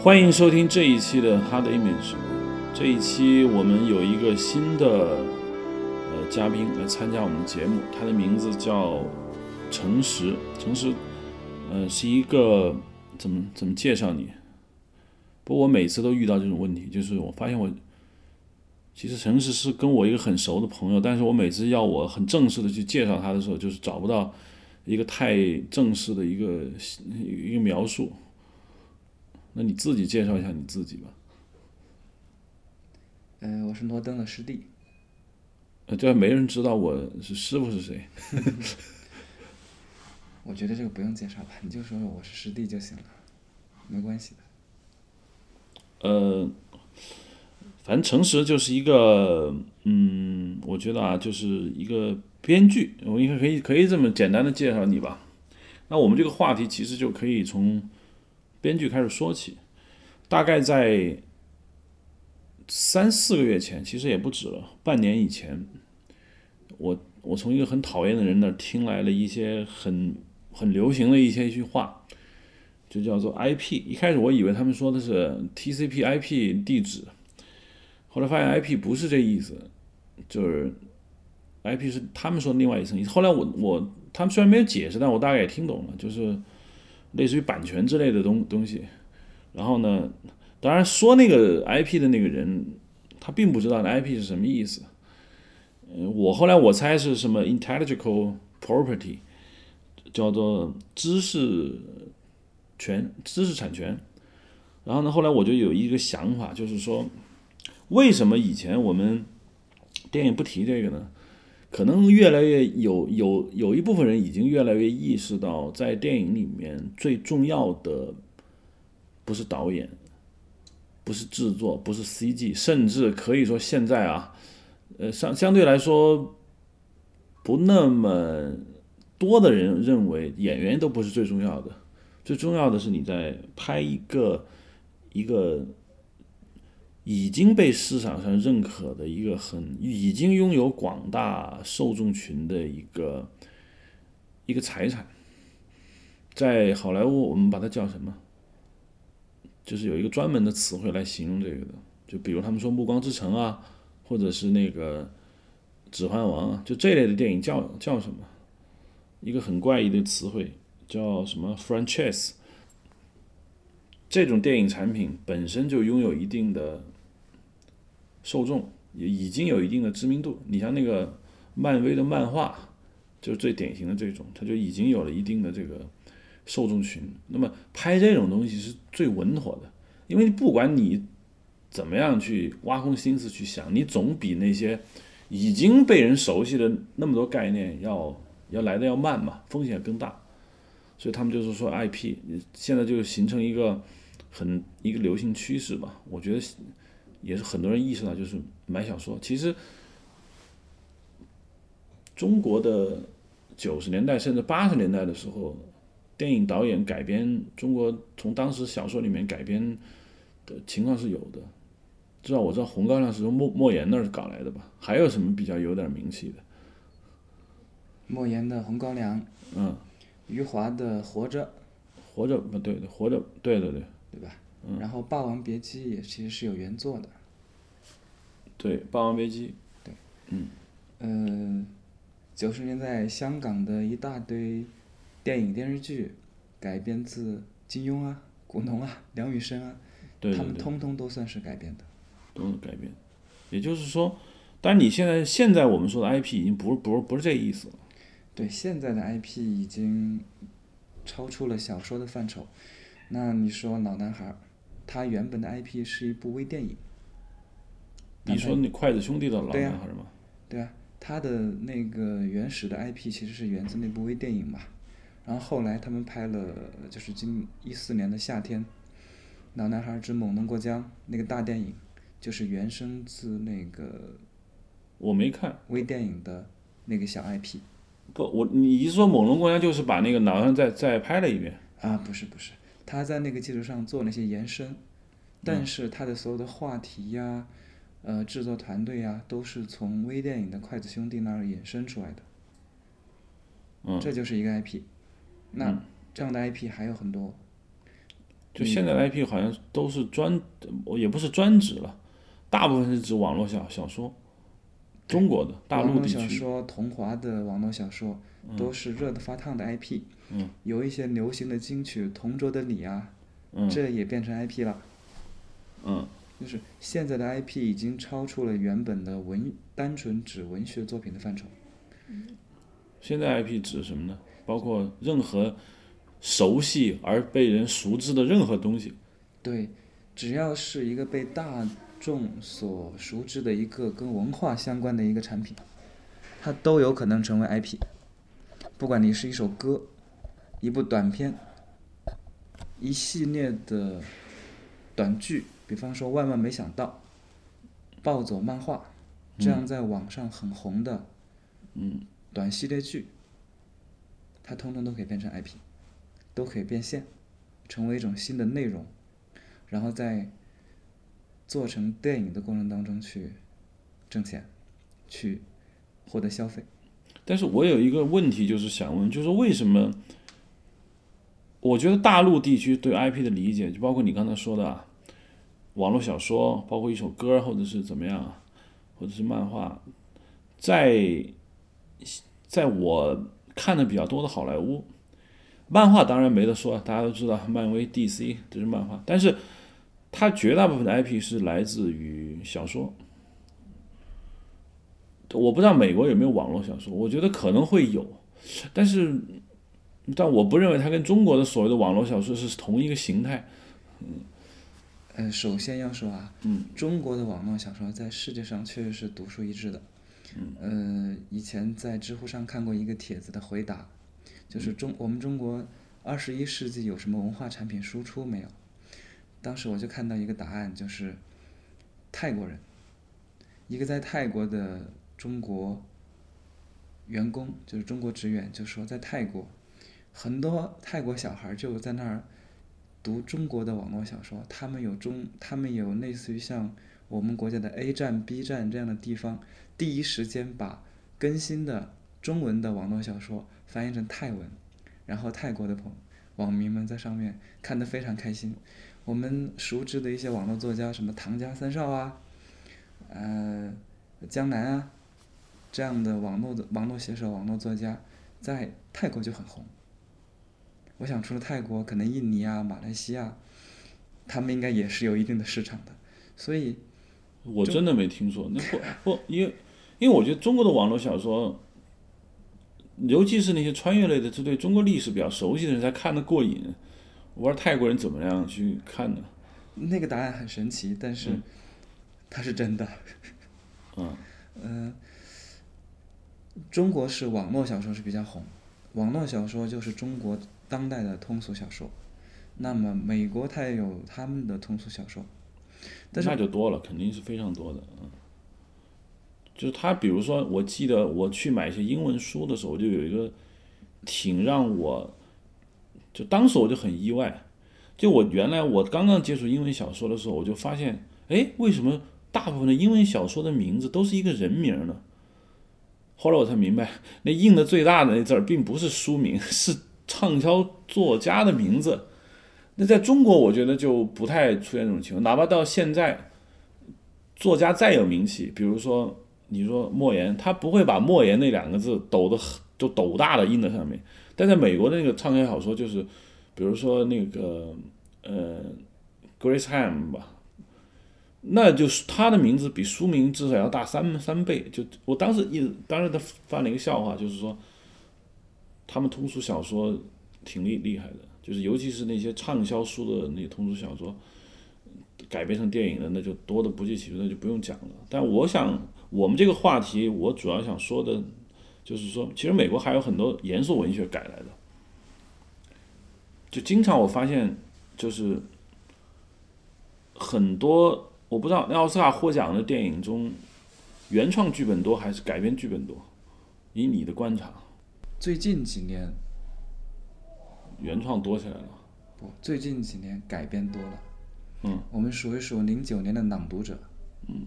欢迎收听这一期的 Hard Image。这一期我们有一个新的呃嘉宾来参加我们的节目，他的名字叫诚实。诚实，呃，是一个怎么怎么介绍你？不过我每次都遇到这种问题，就是我发现我其实诚实是跟我一个很熟的朋友，但是我每次要我很正式的去介绍他的时候，就是找不到一个太正式的一个一个描述。那你自己介绍一下你自己吧。呃，我是罗登的师弟。呃，这没人知道我是师傅是谁。我觉得这个不用介绍吧，你就说我是师弟就行了，没关系的。呃，反正诚实就是一个，嗯，我觉得啊，就是一个编剧，我应该可以可以这么简单的介绍你吧。那我们这个话题其实就可以从编剧开始说起，大概在三四个月前，其实也不止了，半年以前，我我从一个很讨厌的人那儿听来了一些很很流行的一些一句话。就叫做 IP，一开始我以为他们说的是 TCP/IP 地址，后来发现 IP 不是这意思，就是 IP 是他们说的另外一层意思。后来我我他们虽然没有解释，但我大概也听懂了，就是类似于版权之类的东东西。然后呢，当然说那个 IP 的那个人，他并不知道 IP 是什么意思。嗯，我后来我猜是什么 intellectual property，叫做知识。权知识产权，然后呢，后来我就有一个想法，就是说，为什么以前我们电影不提这个呢？可能越来越有有有一部分人已经越来越意识到，在电影里面最重要的不是导演，不是制作，不是 CG，甚至可以说现在啊，呃，相相对来说不那么多的人认为演员都不是最重要的。最重要的是你在拍一个一个已经被市场上认可的一个很已经拥有广大受众群的一个一个财产，在好莱坞我们把它叫什么？就是有一个专门的词汇来形容这个的，就比如他们说《暮光之城》啊，或者是那个《指环王》啊，就这类的电影叫叫什么？一个很怪异的词汇。叫什么 franchise？这种电影产品本身就拥有一定的受众，也已经有一定的知名度。你像那个漫威的漫画，就是最典型的这种，它就已经有了一定的这个受众群。那么拍这种东西是最稳妥的，因为不管你怎么样去挖空心思去想，你总比那些已经被人熟悉的那么多概念要要来的要慢嘛，风险更大。所以他们就是说，IP 现在就形成一个很一个流行趋势吧。我觉得也是很多人意识到，就是买小说。其实中国的九十年代甚至八十年代的时候，电影导演改编中国从当时小说里面改编的情况是有的。至少我知道《红高粱》是从莫莫言那儿搞来的吧？还有什么比较有点名气的？莫言的《红高粱》。嗯。余华的《活着》，活着不对对，活着对对对，对吧？然后《霸王别姬》也其实是有原作的。对，《霸王别姬》。对。嗯。呃，九十年代香港的一大堆电影电视剧改编自金庸啊、古龙啊、梁羽生啊，他们通通都算是改编的。都是改编，也就是说，但你现在现在我们说的 IP 已经不是不是不是这意思了。对，现在的 IP 已经超出了小说的范畴。那你说《老男孩》，它原本的 IP 是一部微电影。你说那筷子兄弟的老男孩吗？对啊，他的那个原始的 IP 其实是源自那部微电影嘛。然后后来他们拍了，就是今一四年的夏天，《老男孩之猛龙过江》那个大电影，就是原生自那个我没看微电影的那个小 IP。不，我你一说《猛龙过江》，就是把那个老人再再拍了一遍啊？不是不是，他在那个基础上做了些延伸，但是他的所有的话题呀，呃，制作团队呀，都是从微电影的筷子兄弟那儿衍生出来的。嗯，这就是一个 IP。那这样的 IP 还有很多。就现在的 IP 好像都是专，也不是专指了，大部分是指网络小小说，中国的大陆网络地区。小说、童话的网络小说都是热得发烫的 IP。嗯。有一些流行的金曲，《同桌的你》啊，这也变成 IP 了。嗯。就是现在的 IP 已经超出了原本的文单纯指文学作品的范畴。现在 IP 指什么呢？包括任何熟悉而被人熟知的任何东西。对，只要是一个被大众所熟知的一个跟文化相关的一个产品，它都有可能成为 IP。不管你是一首歌、一部短片、一系列的短剧，比方说《万万没想到》、《暴走漫画》这样在网上很红的，嗯，短系列剧，它通通都可以变成 IP，都可以变现，成为一种新的内容，然后在做成电影的过程当中去挣钱，去获得消费。但是我有一个问题，就是想问，就是为什么？我觉得大陆地区对 IP 的理解，就包括你刚才说的啊，网络小说，包括一首歌，或者是怎么样啊，或者是漫画，在在我看的比较多的好莱坞，漫画当然没得说，大家都知道，漫威、DC 这是漫画，但是它绝大部分的 IP 是来自于小说。我不知道美国有没有网络小说，我觉得可能会有，但是，但我不认为它跟中国的所谓的网络小说是同一个形态。呃，首先要说啊，嗯，中国的网络小说在世界上确实是独树一帜的。嗯，呃，以前在知乎上看过一个帖子的回答，就是中我们中国二十一世纪有什么文化产品输出没有？当时我就看到一个答案，就是泰国人，一个在泰国的中国员工，就是中国职员，就说在泰国，很多泰国小孩就在那儿读中国的网络小说，他们有中，他们有类似于像我们国家的 A 站、B 站这样的地方，第一时间把更新的中文的网络小说翻译成泰文，然后泰国的朋网民们在上面看得非常开心。我们熟知的一些网络作家，什么唐家三少啊，呃，江南啊，这样的网络的网络写手、网络作家，在泰国就很红。我想，除了泰国，可能印尼啊、马来西亚，他们应该也是有一定的市场的。所以，我真的没听说，那不不，因为因为我觉得中国的网络小说，尤其是那些穿越类的，是对中国历史比较熟悉的人才看得过瘾。我不知道泰国人怎么样去看呢。那个答案很神奇，但是它是真的。嗯。嗯、中国是网络小说是比较红，网络小说就是中国当代的通俗小说。那么美国它也有他们的通俗小说，但是那就多了，肯定是非常多的。嗯。就是他，比如说，我记得我去买一些英文书的时候，就有一个挺让我，就当时我就很意外。就我原来我刚刚接触英文小说的时候，我就发现，哎，为什么大部分的英文小说的名字都是一个人名呢？后来我才明白，那印的最大的那字儿并不是书名，是畅销作家的名字。那在中国，我觉得就不太出现这种情况，哪怕到现在，作家再有名气，比如说你说莫言，他不会把莫言那两个字抖的就抖大的印在上面。但在美国那个畅销小说，就是比如说那个呃，Grace Ham 吧，那就是他的名字比书名至少要大三三倍。就我当时一当时他犯了一个笑话，就是说他们通俗小说挺厉厉害的，就是尤其是那些畅销书的那个通俗小说改编成电影的，那就多的不计其数，那就不用讲了。但我想我们这个话题，我主要想说的。就是说，其实美国还有很多严肃文学改来的，就经常我发现，就是很多我不知道奥斯卡获奖的电影中，原创剧本多还是改编剧本多？以你的观察，最近几年原创多起来了。不，最近几年改编多了。嗯，我们数一数零九年的《朗读者》。嗯。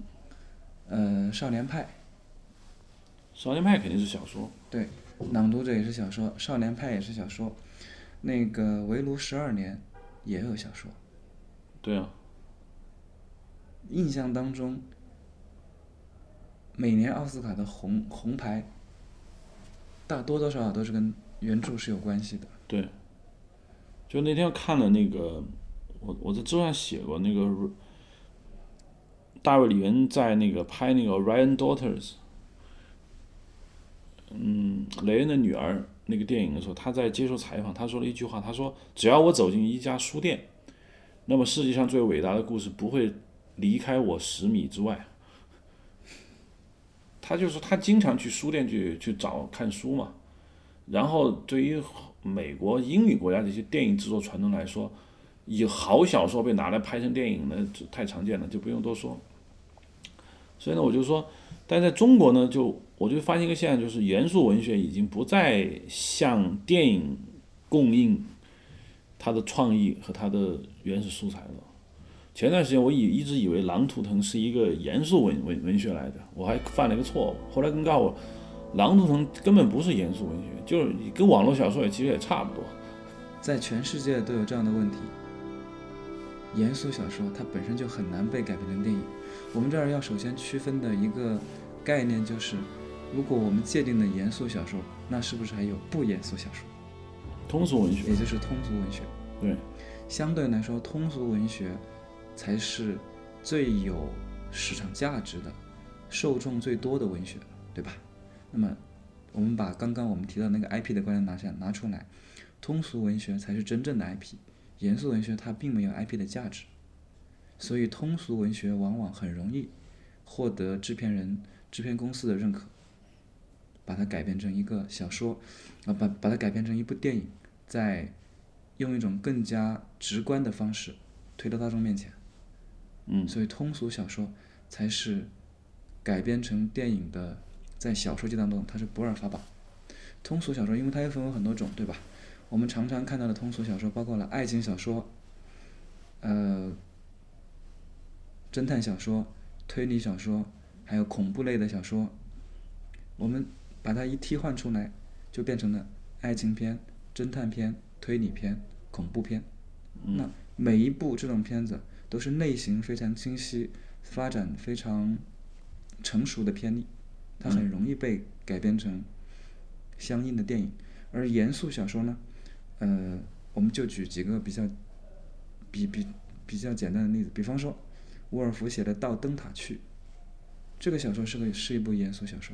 呃，《少年派》。少年派肯定是小说，对，朗读者也是小说，少年派也是小说，那个围炉十二年也有小说，对啊，印象当中，每年奥斯卡的红红牌，大多多少少都是跟原著是有关系的。对。就那天看了那个，我我在桌上写过那个，大卫李恩在那个拍那个《Ryan Daughters》，嗯，雷恩的女儿那个电影的时候，他在接受采访，他说了一句话，他说：“只要我走进一家书店，那么世界上最伟大的故事不会离开我十米之外。”他就是他经常去书店去去找看书嘛，然后对于。美国英语国家这些电影制作传统来说，以好小说被拿来拍成电影呢，太常见了，就不用多说。所以呢，我就说，但在中国呢，就我就发现一个现象，就是严肃文学已经不再向电影供应它的创意和它的原始素材了。前段时间我以一直以为《狼图腾》是一个严肃文文文学来的，我还犯了一个错误。后来跟告诉我。《狼图腾》根本不是严肃文学，就是跟网络小说也其实也差不多。在全世界都有这样的问题。严肃小说它本身就很难被改编成电影。我们这儿要首先区分的一个概念就是，如果我们界定的严肃小说，那是不是还有不严肃小说？通俗文学，也就是通俗文学。对，相对来说，通俗文学才是最有市场价值的、受众最多的文学，对吧？那么，我们把刚刚我们提到那个 IP 的观念拿下拿出来，通俗文学才是真正的 IP，严肃文学它并没有 IP 的价值，所以通俗文学往往很容易获得制片人、制片公司的认可，把它改编成一个小说，啊，把把它改编成一部电影，再用一种更加直观的方式推到大众面前，嗯，所以通俗小说才是改编成电影的。在小说界当中，它是不二法宝。通俗小说，因为它又分为很多种，对吧？我们常常看到的通俗小说，包括了爱情小说、呃，侦探小说、推理小说，还有恐怖类的小说。我们把它一替换出来，就变成了爱情片、侦探片、推理片、恐怖片。那每一部这种片子都是类型非常清晰、发展非常成熟的片例。它很容易被改编成相应的电影，而严肃小说呢，呃，我们就举几个比较比比比较简单的例子，比方说，沃尔夫写的《到灯塔去》，这个小说是个是一部严肃小说，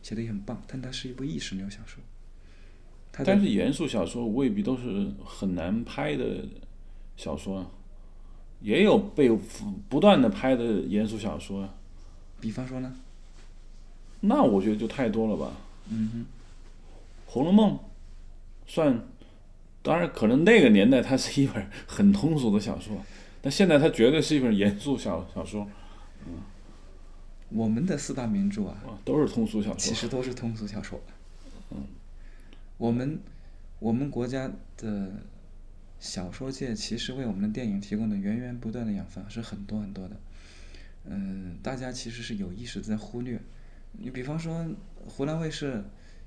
写的也很棒，但它是一部意识流小说。但是严肃小说未必都是很难拍的小说，也有被不断的拍的严肃小说。比方说呢？那我觉得就太多了吧。嗯哼，《红楼梦》算，当然可能那个年代它是一本很通俗的小说，但现在它绝对是一本严肃小小说。嗯，我们的四大名著啊，都是通俗小说，其实都是通俗小说。嗯，我们我们国家的小说界其实为我们的电影提供的源源不断的养分是很多很多的。嗯，大家其实是有意识在忽略。你比方说，湖南卫视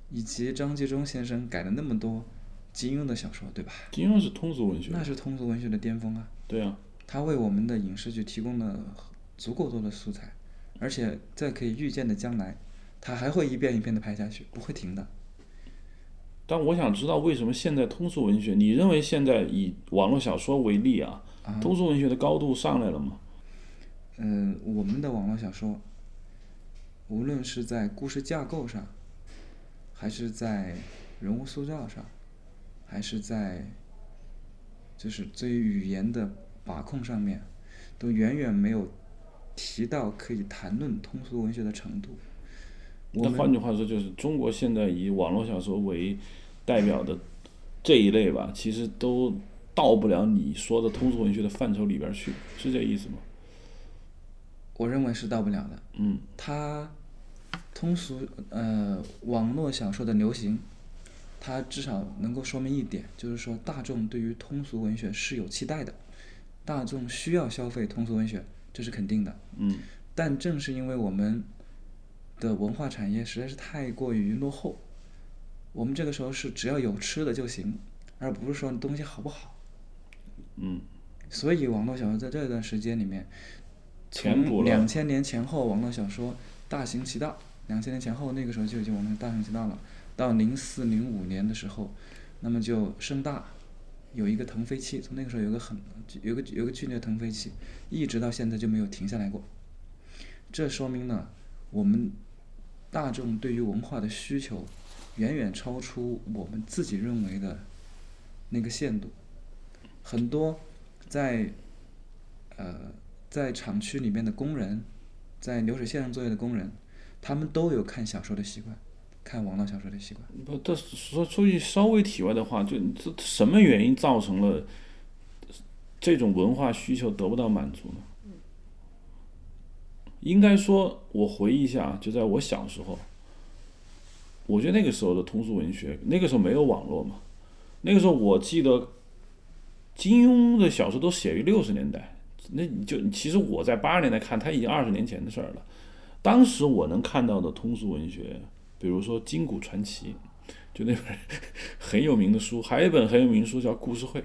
以及张纪中先生改了那么多金庸的小说，对吧？金庸是通俗文学，那是通俗文学的巅峰啊。对啊，他为我们的影视剧提供了足够多的素材，而且在可以预见的将来，他还会一遍一遍的拍下去，不会停的。但我想知道，为什么现在通俗文学？你认为现在以网络小说为例啊，通俗文学的高度上来了吗？嗯，我们的网络小说。无论是在故事架构上，还是在人物塑造上，还是在就是对于语言的把控上面，都远远没有提到可以谈论通俗文学的程度。那换句话说，就是中国现在以网络小说为代表的这一类吧，其实都到不了你说的通俗文学的范畴里边去，是这意思吗？我认为是到不了的。嗯，它通俗呃网络小说的流行，它至少能够说明一点，就是说大众对于通俗文学是有期待的，大众需要消费通俗文学，这是肯定的。嗯。但正是因为我们的文化产业实在是太过于落后，我们这个时候是只要有吃的就行，而不是说东西好不好。嗯。所以网络小说在这段时间里面，从两千年前后网络小说大行其道，两千年前后那个时候就已经网络大行其道了。到零四零五年的时候，那么就盛大有一个腾飞期，从那个时候有个很有个有个剧烈腾飞期，一直到现在就没有停下来过。这说明呢，我们大众对于文化的需求远远超出我们自己认为的那个限度。很多在呃在厂区里面的工人，在流水线上作业的工人，他们都有看小说的习惯，看网络小说的习惯。不，这说说句稍微体外的话，就这什么原因造成了这种文化需求得不到满足呢？应该说，我回忆一下，就在我小时候，我觉得那个时候的通俗文学，那个时候没有网络嘛，那个时候我记得金庸的小说都写于六十年代，那你就其实我在八十年代看，他已经二十年前的事儿了。当时我能看到的通俗文学，比如说《金谷传奇》，就那本 很有名的书，还有一本很有名的书叫《故事会》，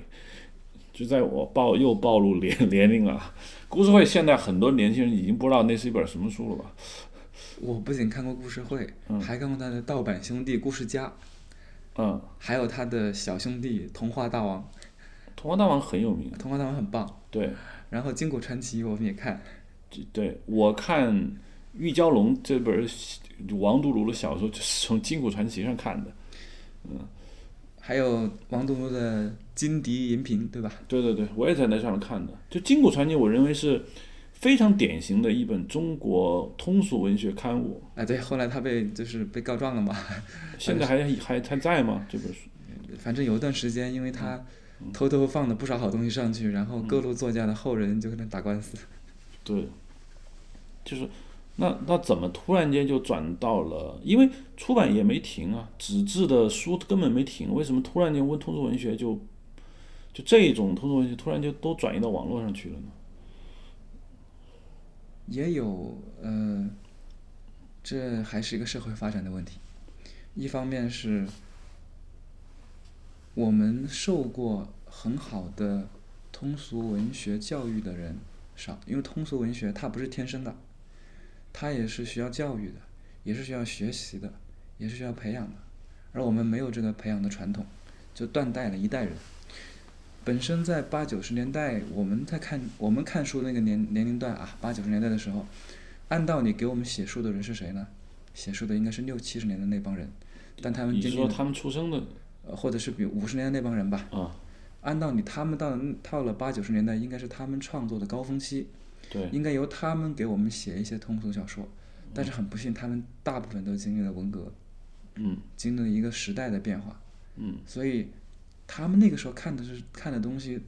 就在我暴又暴露年 年龄了。《故事会》现在很多年轻人已经不知道那是一本什么书了吧？我不仅看过故事会，还看过他的盗版兄弟故事家，嗯，还有他的小兄弟童话大王。童话大王很有名，童话大王很棒。对，然后《金谷传奇》我们也看，对我看玉娇龙这本王度庐的小说，就是从《金谷传奇》上看的。还有王度庐的《金笛银屏》，对吧？对对对，我也在那上面看的。就《金谷传奇》，我认为是非常典型的一本中国通俗文学刊物。哎，对，后来他被就是被告状了嘛，现在还还还在吗？这本书？反正有一段时间，因为他偷偷放了不少好东西上去，然后各路作家的后人就跟他打官司。对，就是那那怎么突然间就转到了？因为出版也没停啊，纸质的书根本没停，为什么突然间问通俗文学就就这种通俗文学突然就都转移到网络上去了呢？也有呃，这还是一个社会发展的问题。一方面是我们受过很好的通俗文学教育的人少，因为通俗文学它不是天生的，它也是需要教育的，也是需要学习的，也是需要培养的。而我们没有这个培养的传统，就断代了一代人。本身在八九十年代，我们在看我们看书那个年年龄段啊，八九十年代的时候，按道理给我们写书的人是谁呢？写书的应该是六七十年的那帮人，但他们经说他们出生的呃，或者是比五十年代那帮人吧。啊？按道理，他们到了到了八九十年代，应该是他们创作的高峰期，对，应该由他们给我们写一些通俗小说。但是很不幸，他们大部分都经历了文革，嗯经历了一个时代的变化，嗯所以他们那个时候看的是看的东西，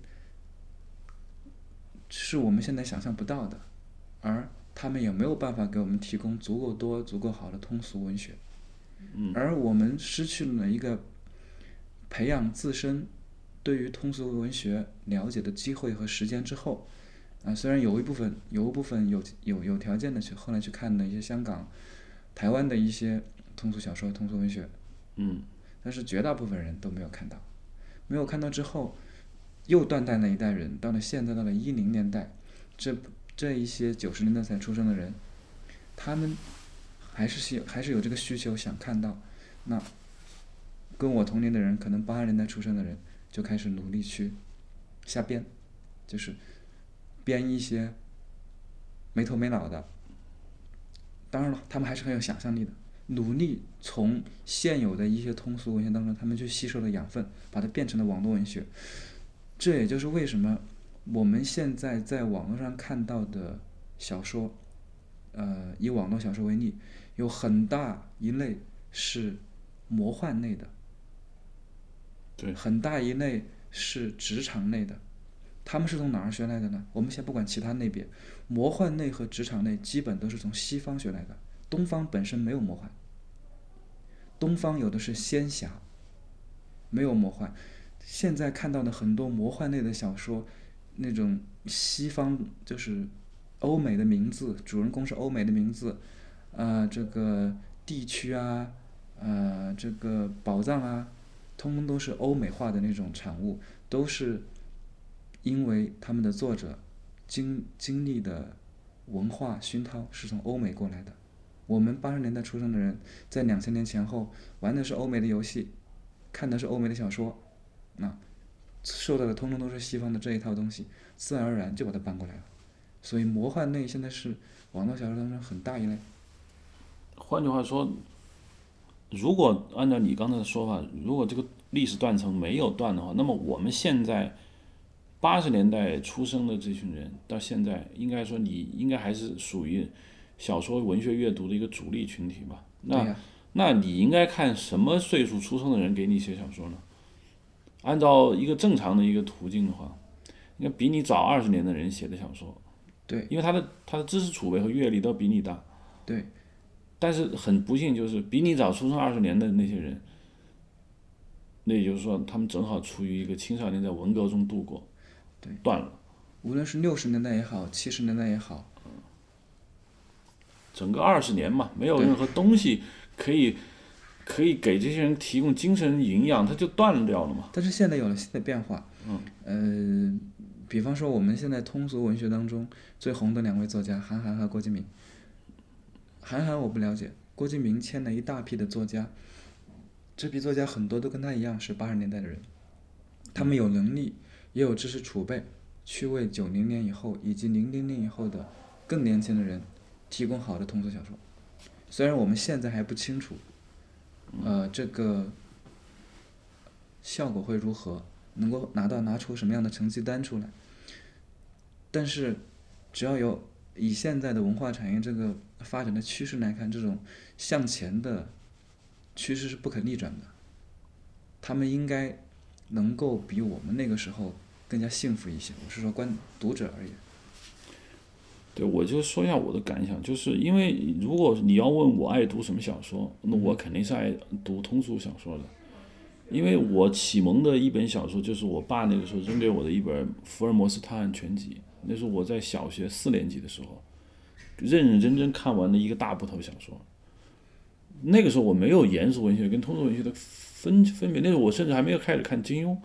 是我们现在想象不到的，而他们也没有办法给我们提供足够多、足够好的通俗文学。嗯而我们失去了一个培养自身对于通俗文学了解的机会和时间之后，啊，虽然有一部分有一部分有有有条件的去后来去看的一些香港、台湾的一些通俗小说、通俗文学，嗯。但是绝大部分人都没有看到，没有看到之后，又断代那一代人，到了现在到了一零年代，这这一些九十年代才出生的人，他们还是需还是有这个需求想看到，那跟我同龄的人，可能八十年代出生的人就开始努力去瞎编，就是编一些没头没脑的。当然了，他们还是很有想象力的，努力从现有的一些通俗文学当中，他们去吸收了养分，把它变成了网络文学。这也就是为什么我们现在在网络上看到的小说，呃，以网络小说为例，有很大一类是魔幻类的，对很大一类是职场类的。他们是从哪儿学来的呢？我们先不管其他类别，魔幻类和职场类基本都是从西方学来的。东方本身没有魔幻，东方有的是仙侠，没有魔幻。现在看到的很多魔幻类的小说，那种西方就是欧美的名字，主人公是欧美的名字，啊、这个地区啊，呃，这个宝藏啊，通通都是欧美化的那种产物，都是因为他们的作者经经历的文化熏陶是从欧美过来的。我们八十年代出生的人，在两千年前后玩的是欧美的游戏，看的是欧美的小说，那受到的通通都是西方的这一套东西，自然而然就把它搬过来了。所以魔幻类现在是网络小说当中很大一类。换句话说，如果按照你刚才的说法，如果这个历史断层没有断的话，那么我们现在八十年代出生的这群人，到现在应该说你应该还是属于小说文学阅读的一个主力群体吧？那那你应该看什么岁数出生的人给你写小说呢？按照一个正常的一个途径的话，应该比你早二十年的人写的小说，对因为他的他的知识储备和阅历都比你大。对，但是很不幸，就是比你早出生二十年的那些人，那也就是说，他们正好处于一个青少年在文革中度过，对，断了。无论是六十年代也好，七十年代也好，整个二十年嘛，没有任何东西可以可以给这些人提供精神营养，它就断掉了嘛。但是现在有了新的变化，嗯，呃，比方说我们现在通俗文学当中最红的两位作家韩寒和郭敬明。韩寒我不了解，郭敬明签了一大批的作家，这批作家很多都跟他一样是八十年代的人，他们有能力，也有知识储备，去为九零年以后以及零零年以后的更年轻的人提供好的通俗小说。虽然我们现在还不清楚，呃，这个效果会如何，能够拿到拿出什么样的成绩单出来，但是只要有以现在的文化产业这个发展的趋势来看，这种向前的趋势是不可逆转的。他们应该能够比我们那个时候更加幸福一些。我是说观读者而言。对，我就说一下我的感想，就是因为如果你要问我爱读什么小说，那我肯定是爱读通俗小说的，因为我启蒙的一本小说就是我爸那个时候扔给我的一本《福尔摩斯探案全集》，那是我在小学四年级的时候认认真真看完的一个大部头小说。那个时候我没有严肃文学跟通俗文学的分分别，那时候我甚至还没有开始看金庸。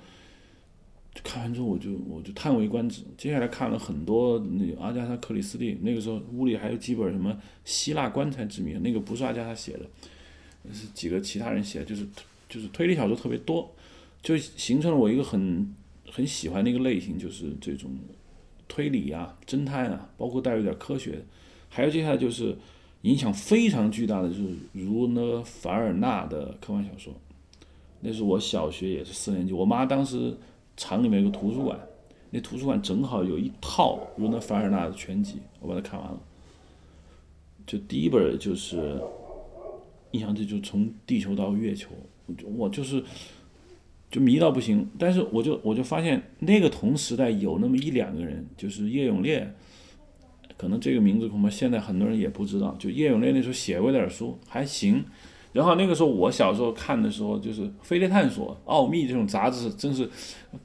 看完之后我就我就叹为观止。接下来看了很多那个阿加莎·克里斯蒂，那个时候屋里还有几本什么希腊棺材之谜，那个不是阿加莎写的，是几个其他人写的，就是就是推理小说特别多，就形成了我一个很很喜欢的一个类型，就是这种推理啊、侦探啊，包括带有点科学。还有接下来就是影响非常巨大的，就是儒勒·凡尔纳的科幻小说。那是我小学也是四年级，我妈当时。厂里面有个图书馆，那图书馆正好有一套儒勒·凡尔纳的全集，我把它看完了。就第一本就是，印象这就从地球到月球，我就我就是就迷到不行。但是我就我就发现那个同时代有那么一两个人，就是叶永烈，可能这个名字恐怕现在很多人也不知道。就叶永烈那时候写过点书，还行。然后那个时候我小时候看的时候，就是《飞碟探索》《奥秘》这种杂志，真是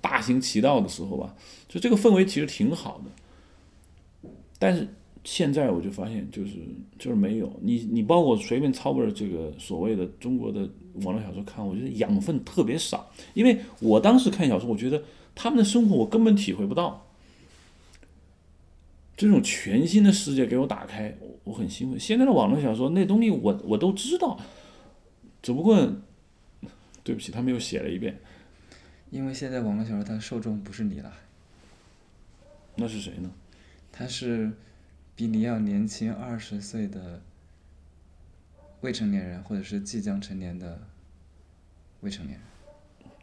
大行其道的时候吧。就这个氛围其实挺好的。但是现在我就发现，就是就是没有你，你包括随便抄本这个所谓的中国的网络小说看，我觉得养分特别少。因为我当时看小说，我觉得他们的生活我根本体会不到。这种全新的世界给我打开，我我很兴奋。现在的网络小说那东西我我都知道。只不过，对不起，他们又写了一遍。因为现在网络小说它的受众不是你了，那是谁呢？他是比你要年轻二十岁的未成年人，或者是即将成年的未成年人。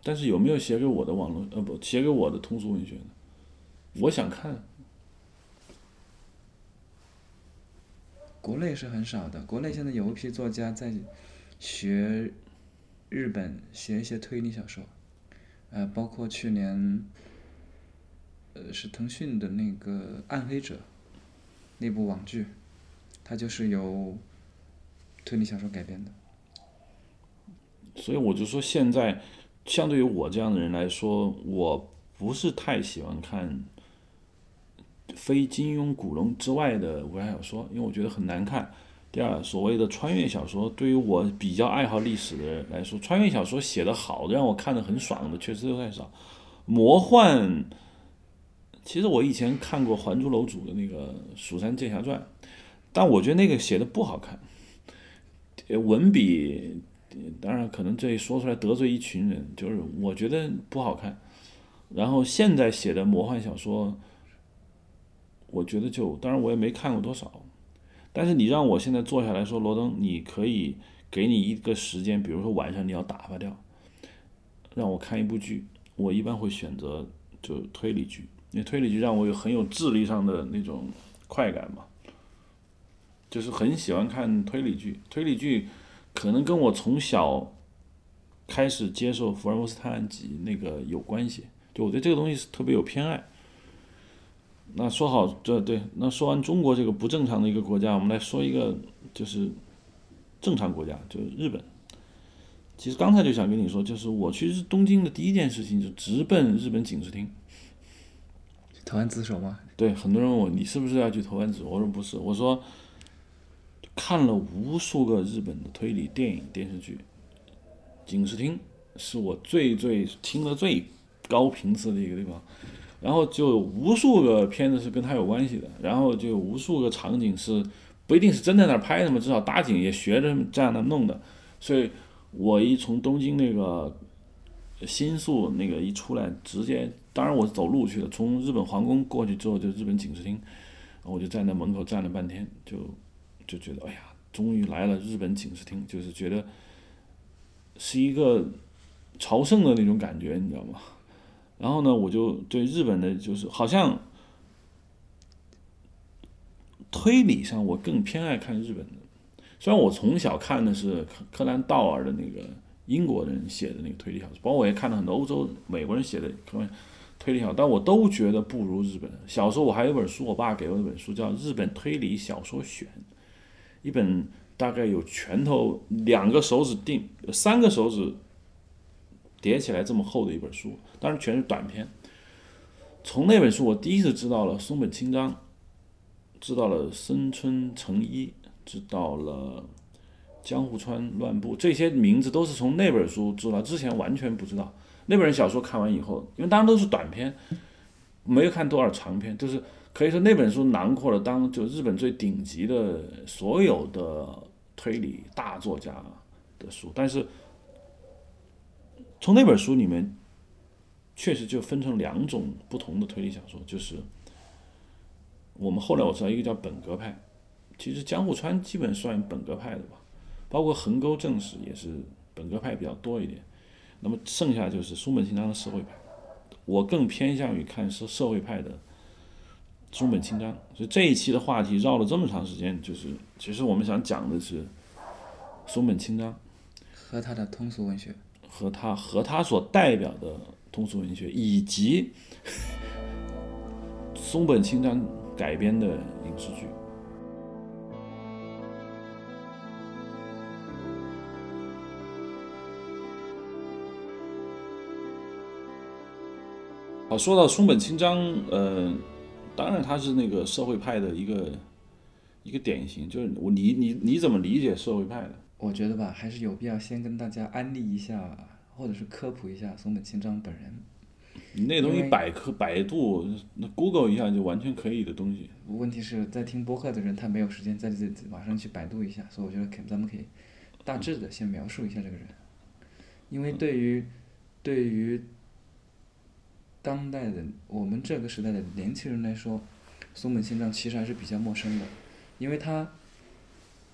但是有没有写给我的网络呃不写给我的通俗文学呢？我想看。国内是很少的，国内现在有一批作家在。学日本写一些推理小说，呃，包括去年，呃，是腾讯的那个《暗黑者》那部网剧，它就是由推理小说改编的。所以我就说，现在相对于我这样的人来说，我不是太喜欢看非金庸、古龙之外的武侠小说，因为我觉得很难看。第二，所谓的穿越小说，对于我比较爱好历史的人来说，穿越小说写得好的，让我看得很爽的，确实都太少。魔幻其实我以前看过《还珠楼主》的那个《蜀山剑侠传》，但我觉得那个写的不好看，呃文笔，当然可能这说出来得罪一群人，就是我觉得不好看。然后现在写的魔幻小说，我觉得就，当然我也没看过多少，但是你让我现在坐下来说，罗登，你可以给你一个时间，比如说晚上你要打发掉，让我看一部剧，我一般会选择就推理剧，因为推理剧让我有很有智力上的那种快感嘛，就是很喜欢看推理剧，推理剧可能跟我从小开始接受福尔摩斯探案集那个有关系。就我对这个东西是特别有偏爱。那说好，这对，那说完中国这个不正常的一个国家，我们来说一个就是正常国家，就是日本。其实刚才就想跟你说，就是我去日东京的第一件事情就直奔日本警视厅。投案自首吗？对，很多人问我你是不是要去投案自首？我说不是，我说看了无数个日本的推理电影电视剧，警视厅是我最最听的最。高频次的一个地方，然后就无数个片子是跟他有关系的，然后就无数个场景是不一定是真在那儿拍的嘛，至少搭景也学着这样的弄的。所以我一从东京那个新宿那个一出来，直接当然我是走路去的，从日本皇宫过去之后就日本警视厅，我就站在门口站了半天，就就觉得哎呀，终于来了日本警视厅，就是觉得是一个朝圣的那种感觉，你知道吗？然后呢，我就对日本的，就是好像推理上，我更偏爱看日本的。虽然我从小看的是柯柯南道尔的那个英国人写的那个推理小说，包括我也看了很多欧洲美国人写的推理小说，但我都觉得不如日本。小时候我还有本书，我爸给我一本书，叫《日本推理小说选》，一本大概有拳头两个手指定，三个手指。叠起来这么厚的一本书，当然全是短篇。从那本书，我第一次知道了松本清张，知道了森村诚一，知道了江户川乱步，这些名字都是从那本书知道，之前完全不知道。那本小说看完以后，因为当然都是短篇，没有看多少长篇，就是可以说那本书囊括了当就日本最顶级的所有的推理大作家的书，但是。从那本书里面，确实就分成两种不同的推理小说，就是我们后来我知道一个叫本格派，其实江户川基本算本格派的吧，包括横沟正史也是本格派比较多一点，那么剩下就是松本清张的社会派，我更偏向于看社社会派的松本清张，所以这一期的话题绕了这么长时间，就是其实我们想讲的是松本清张和他的通俗文学。和他和他所代表的通俗文学，以及松本清张改编的影视剧。好，说到松本清张，呃，当然他是那个社会派的一个一个典型，就是我你你你怎么理解社会派的？我觉得吧，还是有必要先跟大家安利一下，或者是科普一下松本清张本人。你那东西百科、百度、那 Google 一下就完全可以的东西。问题是在听播客的人他没有时间在这马上去百度一下，所以我觉得可咱们可以大致的先描述一下这个人，因为对于对于当代的我们这个时代的年轻人来说，松本清张其实还是比较陌生的，因为他。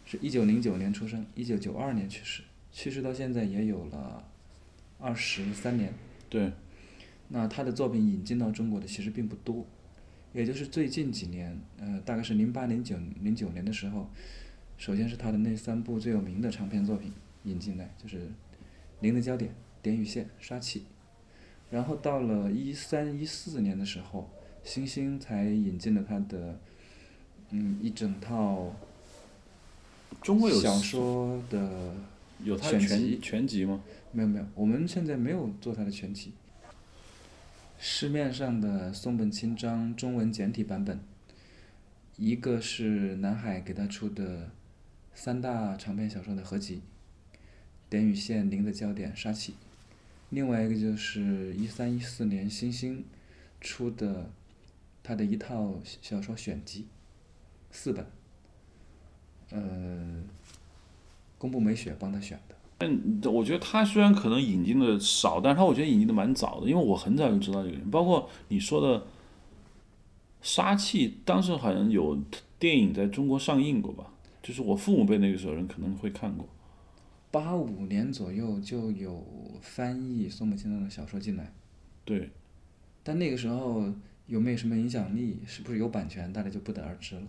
是一九零九年出生，一九九二年去世，去世到现在也有了二十三年。对。那他的作品引进到中国的其实并不多，也就是最近几年，呃，大概是零八零九零九年的时候，首先是他的那三部最有名的长篇作品引进来，就是《零的焦点》《点与线》《杀气》，然后到了一三一四年的时候，星星才引进了他的，嗯，一整套。中国有小说的有他全全集吗？没有没有，我们现在没有做他的全集。市面上的松本清张中文简体版本，一个是南海给他出的三大长篇小说的合集，《点与线》《零的焦点》《杀气》，另外一个就是一三一四年星星出的他的一套小说选集，四本，呃，宫部美雪帮他选的。嗯，我觉得他虽然可能引进的少，但是他我觉得引进的蛮早的，因为我很早就知道这个人，包括你说的《杀气》，当时好像有电影在中国上映过吧？就是我父母辈那个时候人可能会看过。八五年左右就有翻译松本清张的小说进来，对，但那个时候有没有什么影响力，是不是有版权，大家就不得而知了。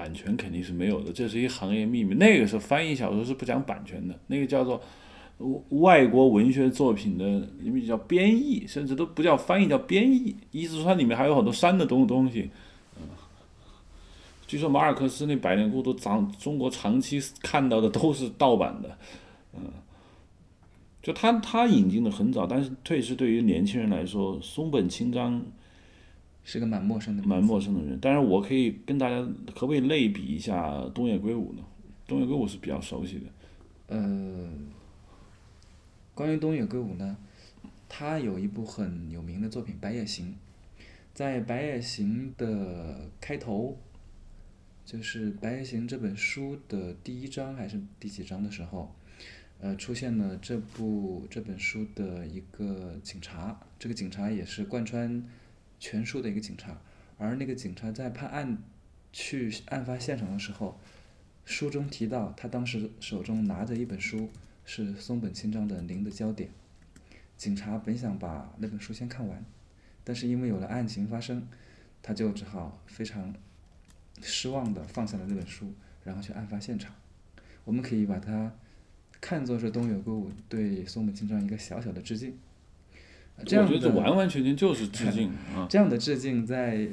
版权肯定是没有的，这是一行业秘密。那个时候翻译小说是不讲版权的，那个叫做外国文学作品的，因为叫编译，甚至都不叫翻译，叫编译。意思说它里面还有很多删的东东西。据说马尔克斯那《百年孤独》长中国长期看到的都是盗版的。嗯，就他他引进的很早，但是确实对于年轻人来说，松本清张。是个蛮陌生的，蛮陌生的人。但是我可以跟大家可不可以类比一下东野圭吾呢？东野圭吾是比较熟悉的。呃，关于东野圭吾呢，他有一部很有名的作品《白夜行》。在《白夜行》的开头，就是《白夜行》这本书的第一章还是第几章的时候，呃，出现了这部这本书的一个警察。这个警察也是贯穿。全书的一个警察，而那个警察在判案去案发现场的时候，书中提到他当时手中拿着一本书，是松本清张的《零的焦点》。警察本想把那本书先看完，但是因为有了案情发生，他就只好非常失望的放下了那本书，然后去案发现场。我们可以把它看作是东野圭吾对松本清张一个小小的致敬。这样的完完全全就是致敬 啊！这样的致敬在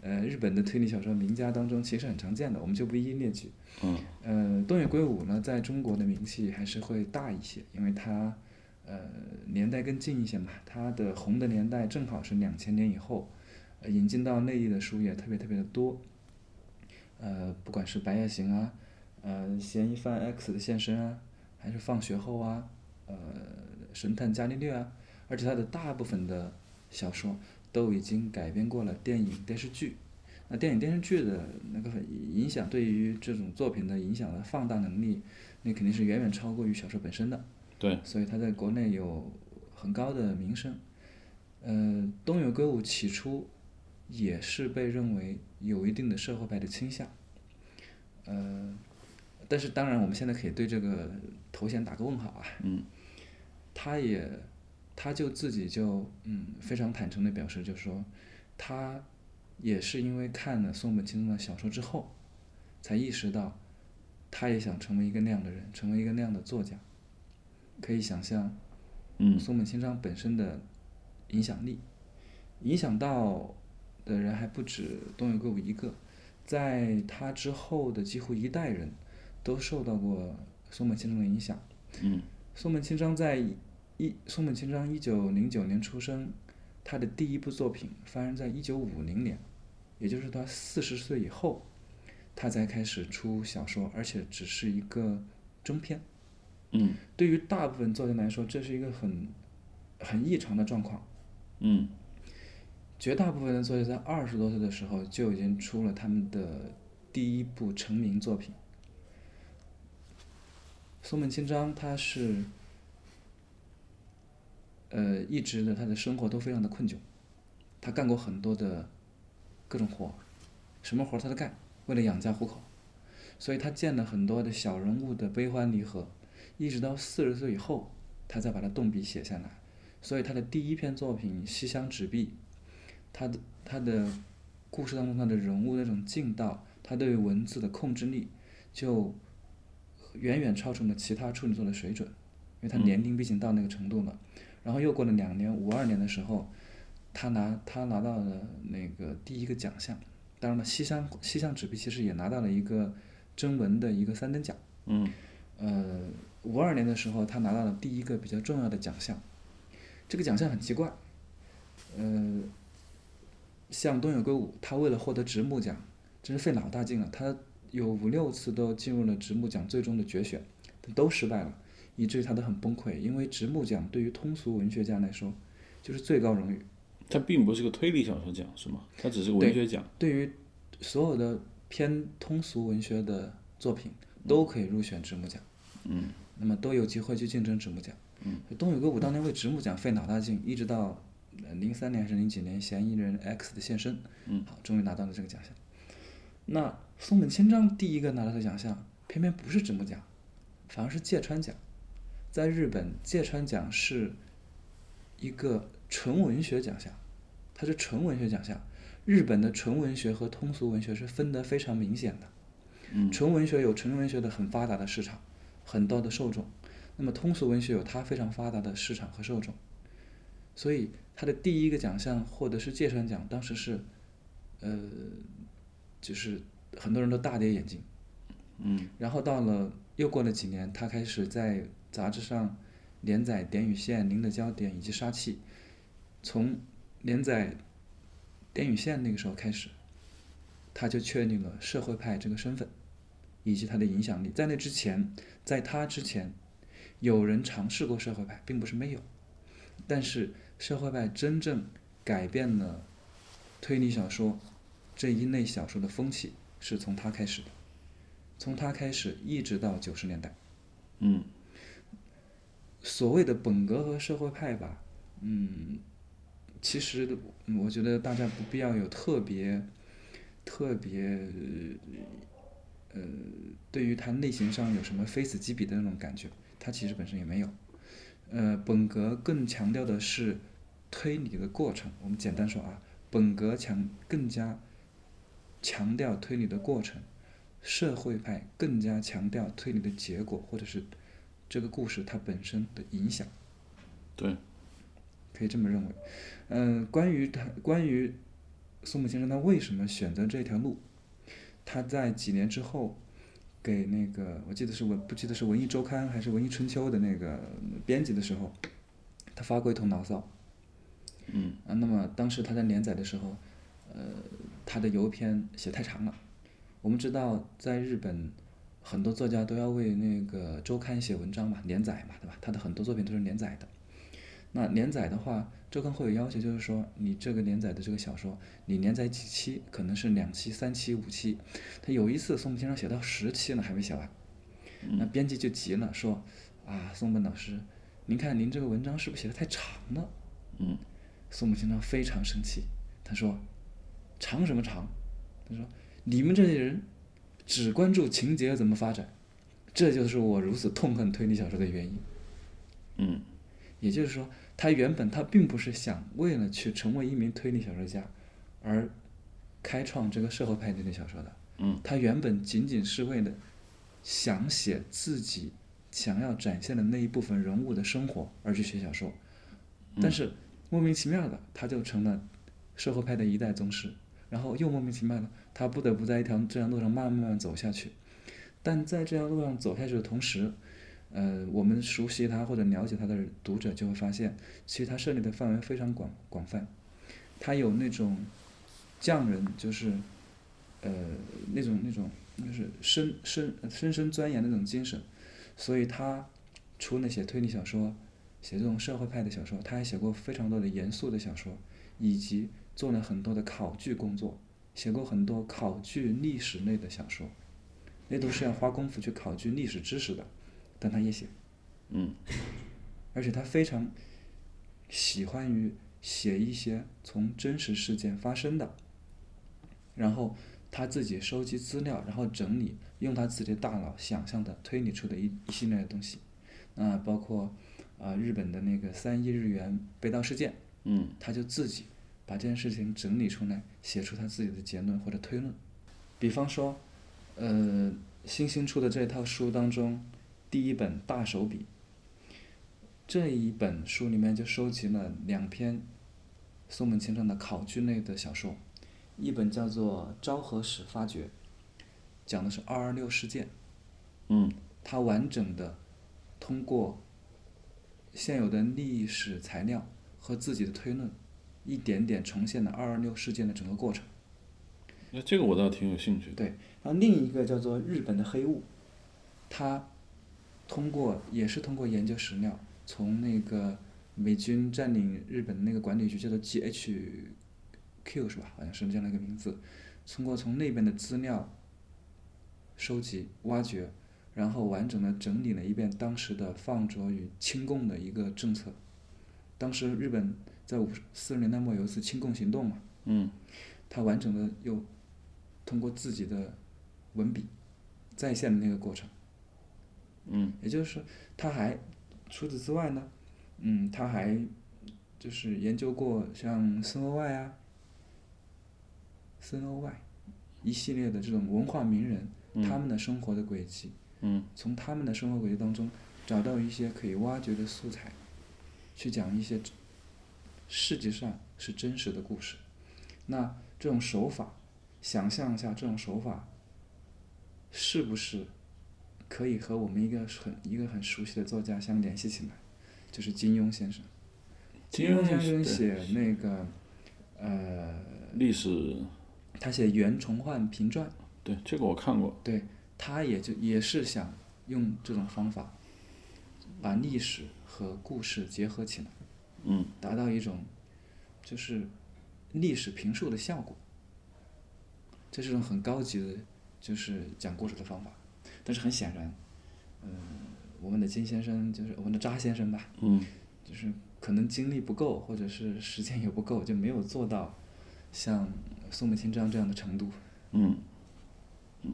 呃日本的推理小说名家当中其实很常见的，我们就不一一列举。嗯。呃，东野圭吾呢，在中国的名气还是会大一些，因为他呃年代更近一些嘛，他的红的年代正好是两千年以后，引进到内地的书也特别特别的多。呃，不管是《白夜行》啊，呃，《嫌疑犯 X 的现身》啊，还是《放学后》啊，呃，《神探伽利略》啊。而且他的大部分的小说都已经改编过了电影电视剧，那电影电视剧的那个影响对于这种作品的影响的放大能力，那肯定是远远超过于小说本身的。对。所以他在国内有很高的名声。呃，东野圭吾起初也是被认为有一定的社会派的倾向。呃，但是当然我们现在可以对这个头衔打个问号啊。嗯。他也。他就自己就嗯非常坦诚的表示，就说他也是因为看了松本清张的小说之后，才意识到他也想成为一个那样的人，成为一个那样的作家。可以想象，嗯，松本清张本身的影响力，影响到的人还不止东野圭吾一个，在他之后的几乎一代人都受到过松本清张的影响。嗯，松本清张在。一松本清张一九零九年出生，他的第一部作品发生在一九五零年，也就是他四十岁以后，他才开始出小说，而且只是一个中篇。嗯，对于大部分作家来说，这是一个很很异常的状况。嗯，绝大部分的作家在二十多岁的时候就已经出了他们的第一部成名作品。松本清张他是。呃，一直的他的生活都非常的困窘，他干过很多的各种活，什么活他都干，为了养家糊口，所以他见了很多的小人物的悲欢离合，一直到四十岁以后，他才把它动笔写下来。所以他的第一篇作品《西厢纸币》，他的他的故事当中他的人物那种劲道，他对文字的控制力，就远远超出了其他处女座的水准，因为他年龄毕竟到那个程度了。然后又过了两年，五二年的时候，他拿他拿到了那个第一个奖项。当然了，西乡西乡纸币其实也拿到了一个征文的一个三等奖。嗯。呃，五二年的时候，他拿到了第一个比较重要的奖项。这个奖项很奇怪。呃，像东野圭吾，他为了获得直木奖，真是费老大劲了。他有五六次都进入了直木奖最终的决选，都失败了。以至于他都很崩溃，因为直木奖对于通俗文学家来说，就是最高荣誉。它并不是个推理小说奖，是吗？它只是个文学奖。对于所有的偏通俗文学的作品，都可以入选直木奖。嗯。那么都有机会去竞争直木奖。嗯。东野圭吾当年为直木奖费脑大劲，一直到零三年还是零几年，《嫌疑人 X 的现身》，嗯，好，终于拿到了这个奖项。那松本清张第一个拿到的奖项，偏偏不是直木奖，反而是芥川奖。在日本，芥川奖是一个纯文学奖项，它是纯文学奖项。日本的纯文学和通俗文学是分得非常明显的。嗯，纯文学有纯文学的很发达的市场，很多的受众。那么通俗文学有它非常发达的市场和受众。所以它的第一个奖项获得是芥川奖，当时是，呃，就是很多人都大跌眼镜。嗯。然后到了又过了几年，他开始在杂志上连载《点与线》《您的焦点》以及《杀气》。从连载《点与线》那个时候开始，他就确定了社会派这个身份，以及他的影响力。在那之前，在他之前，有人尝试过社会派，并不是没有。但是社会派真正改变了推理小说这一类小说的风气，是从他开始的。从他开始，一直到九十年代。嗯。所谓的本格和社会派吧，嗯，其实我觉得大家不必要有特别特别呃，对于它类型上有什么非此即彼的那种感觉，它其实本身也没有。呃，本格更强调的是推理的过程。我们简单说啊，本格强更加强调推理的过程，社会派更加强调推理的结果，或者是这个故事它本身的影响。对，可以这么认为。嗯，关于他，关于松木先生他为什么选择这条路，他在几年之后。给那个，我记得是文，不记得是《文艺周刊》还是《文艺春秋》的那个编辑的时候，他发过一通牢骚。嗯。啊，那么当时他在连载的时候，呃，他的邮篇写太长了。我们知道，在日本，很多作家都要为那个周刊写文章嘛，连载嘛，对吧？他的很多作品都是连载的。那连载的话，周刊会有要求，就是说你这个连载的这个小说，你连载几期，可能是两期、三期、五期。他有一次松本先生写到十期了还没写完，那编辑就急了，说：“啊，宋本老师，您看您这个文章是不是写的太长了？”嗯。松本先生非常生气，他说：“长什么长？他说你们这些人只关注情节怎么发展，这就是我如此痛恨推理小说的原因。”嗯。也就是说，他原本他并不是想为了去成为一名推理小说家，而开创这个社会派推理小说的。嗯。他原本仅仅是为了想写自己想要展现的那一部分人物的生活而去写小说，但是莫名其妙的他就成了社会派的一代宗师，然后又莫名其妙的他不得不在一条这条路上慢慢慢走下去，但在这条路上走下去的同时。呃，我们熟悉他或者了解他的读者就会发现，其实他涉猎的范围非常广广泛，他有那种匠人，就是呃那种那种就是深深深深钻研的那种精神，所以他除了写推理小说，写这种社会派的小说，他还写过非常多的严肃的小说，以及做了很多的考据工作，写过很多考据历史类的小说，那都是要花功夫去考据历史知识的。但他也写，嗯，而且他非常喜欢于写一些从真实事件发生的，然后他自己收集资料，然后整理，用他自己的大脑想象的推理出的一一系列的东西，啊，包括啊日本的那个三亿日元被盗事件，嗯，他就自己把这件事情整理出来，写出他自己的结论或者推论，比方说，呃，星星出的这套书当中。第一本大手笔，这一本书里面就收集了两篇松本清张的考据类的小说，一本叫做《昭和史发掘》，讲的是二二六事件。嗯。它完整的通过现有的历史材料和自己的推论，一点点重现了二二六事件的整个过程。那这个我倒挺有兴趣的。对，然后另一个叫做《日本的黑雾》，他。通过也是通过研究史料，从那个美军占领日本的那个管理局叫做 GHQ 是吧？好像是这样的一个名字。通过从那边的资料收集、挖掘，然后完整的整理了一遍当时的放逐与清共的一个政策。当时日本在五四十年代末有一次清共行动嘛，嗯。他完整的又通过自己的文笔再现了那个过程。嗯。也就是说，他还除此之外呢，嗯，他还就是研究过像森欧外啊、森欧外一系列的这种文化名人，他们的生活的轨迹，嗯。从他们的生活轨迹当中找到一些可以挖掘的素材，去讲一些世界上是真实的故事。那这种手法，想象一下这种手法，是不是可以和我们一个很一个很熟悉的作家相联系起来？就是金庸先生。金庸先生写那个，呃，历史他写《袁崇焕评传》，对这个我看过，对，他也就也是想用这种方法，把历史和故事结合起来，嗯达到一种就是历史评述的效果。这是一种很高级的，就是讲故事的方法。但是很显然，嗯、我们的金先生就是我们的扎先生吧，嗯就是可能精力不够，或者是时间也不够，就没有做到像宋美清这样这样的程度。嗯嗯，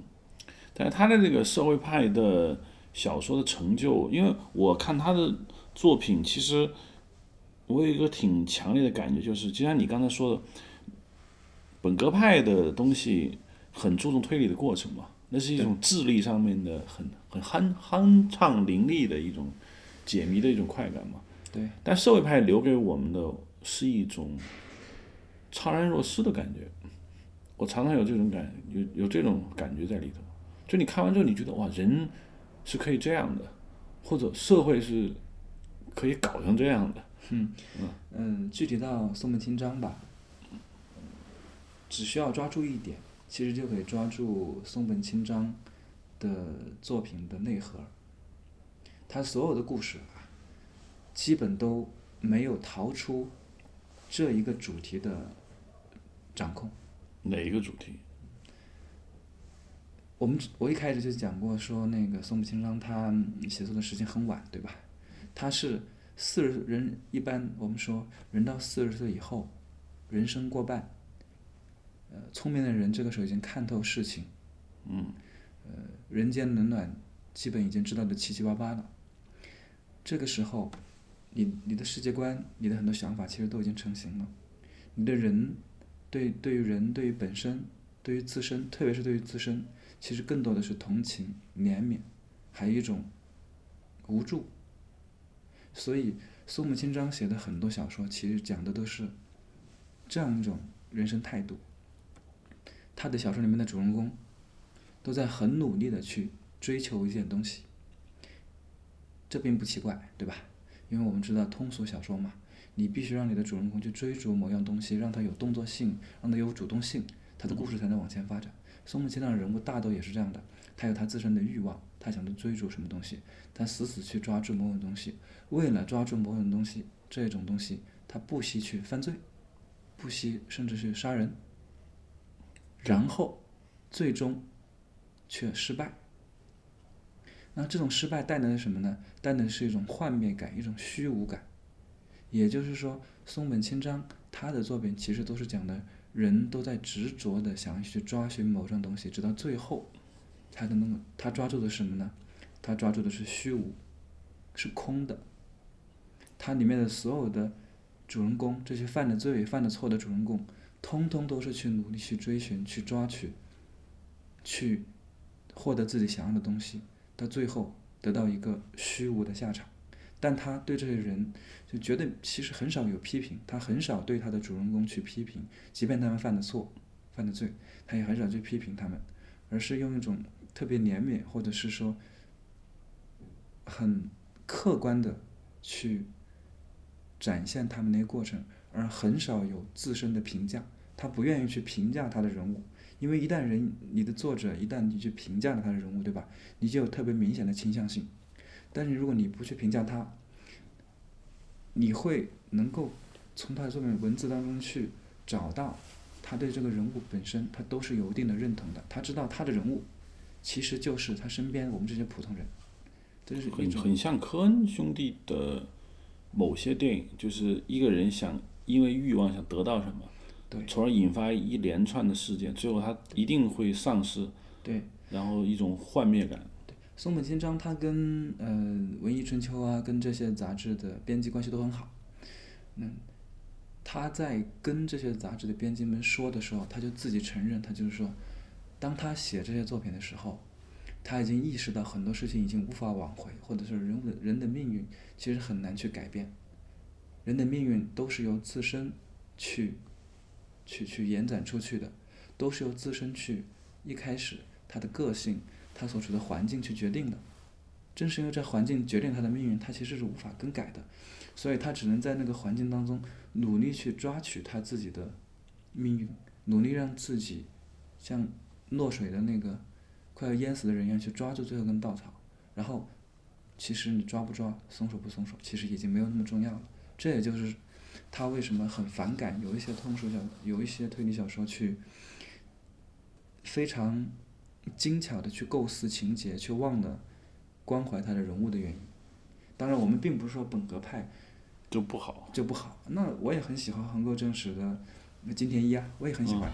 但是他的这个社会派的小说的成就，因为我看他的作品，其实我有一个挺强烈的感觉，就是就像你刚才说的，本格派的东西很注重推理的过程嘛，那是一种智力上面的很很酣酣畅淋漓的一种解谜的一种快感嘛。对，但社会派留给我们的是一种怅然若失的感觉。我常常有这种感，有有这种感觉在里头。就你看完之后，你觉得哇，人是可以这样的，或者社会是可以搞成这样的。嗯嗯，具体到松本清张吧，只需要抓住一点，其实就可以抓住松本清张的作品的内核。他所有的故事啊，基本都没有逃出这一个主题的掌控。哪一个主题？我们我一开始就讲过，说那个宋本清张他嗯写作的时间很晚，对吧？他是四十人一般我们说人到四十岁以后，人生过半，呃，聪明的人这个时候已经看透事情，嗯呃，人间冷暖基本已经知道的七七八八了。这个时候，你你的世界观，你的很多想法其实都已经成型了。你的人对对于人对于本身对于自身，特别是对于自身，其实更多的是同情、怜悯，还有一种无助。所以松本清章写的很多小说，其实讲的都是这样一种人生态度。他的小说里面的主人公都在很努力的去追求一件东西，这并不奇怪，对吧？因为我们知道通俗小说嘛，你必须让你的主人公去追逐某样东西，让他有动作性，让他有主动性，他的故事才能往前发展。松本清的人物大都也是这样的，他有他自身的欲望，他想去追逐什么东西，他死死去抓住某种东西，为了抓住某种东西，这种东西他不惜去犯罪，不惜甚至去杀人，然后最终却失败。那这种失败带来的什么呢？带来的是一种幻灭感，一种虚无感。也就是说，松本清张他的作品其实都是讲的人都在执着的想要去抓寻某种东西，直到最后他的那个他抓住的是什么呢？他抓住的是虚无，是空的。它里面的所有的主人公，这些犯的罪、犯的错的主人公，通通都是去努力去追寻、去抓取、去获得自己想要的东西，到最后得到一个虚无的下场。但他对这些人就觉得其实很少有批评，他很少对他的主人公去批评，即便他们犯的错、犯的罪，他也很少去批评他们，而是用一种特别怜悯或者是说很客观的去展现他们那个过程，而很少有自身的评价。他不愿意去评价他的人物，因为一旦人你的作者一旦你去评价了他的人物，对吧？你就有特别明显的倾向性。但是如果你不去评价他，你会能够从他的作品文字当中去找到他对这个人物本身，他都是有一定的认同的。他知道他的人物其实就是他身边我们这些普通人，这是很很像科恩兄弟的某些电影，就是一个人想因为欲望想得到什么，对从而引发一连串的事件，最后他一定会丧失，对。然后一种幻灭感。松本清张他跟呃《文艺春秋》啊，跟这些杂志的编辑关系都很好。嗯，他在跟这些杂志的编辑们说的时候，他就自己承认，他就是说，当他写这些作品的时候，他已经意识到很多事情已经无法挽回，或者是人的人的命运其实很难去改变，人的命运都是由自身去去去延展出去的，都是由自身去一开始他的个性。他所处的环境去决定的，正是因为这环境决定他的命运，他其实是无法更改的，所以他只能在那个环境当中努力去抓取他自己的命运，努力让自己像落水的那个快要淹死的人一样去抓住最后一根稻草，然后其实你抓不抓，松手不松手，其实已经没有那么重要了。这也就是他为什么很反感有一些通俗小有一些推理小说去非常。精巧的去构思情节，却忘了关怀他的人物的原因。当然，我们并不是说本格派就不好，就不好。那我也很喜欢横沟正史的金田一啊，我也很喜欢。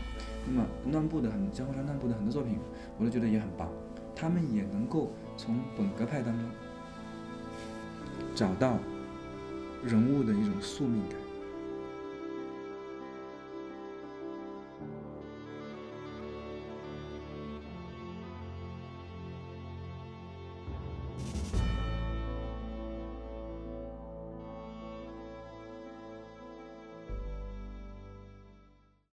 那么乱步的很江户川乱步的很多作品，我都觉得也很棒。他们也能够从本格派当中找到人物的一种宿命感。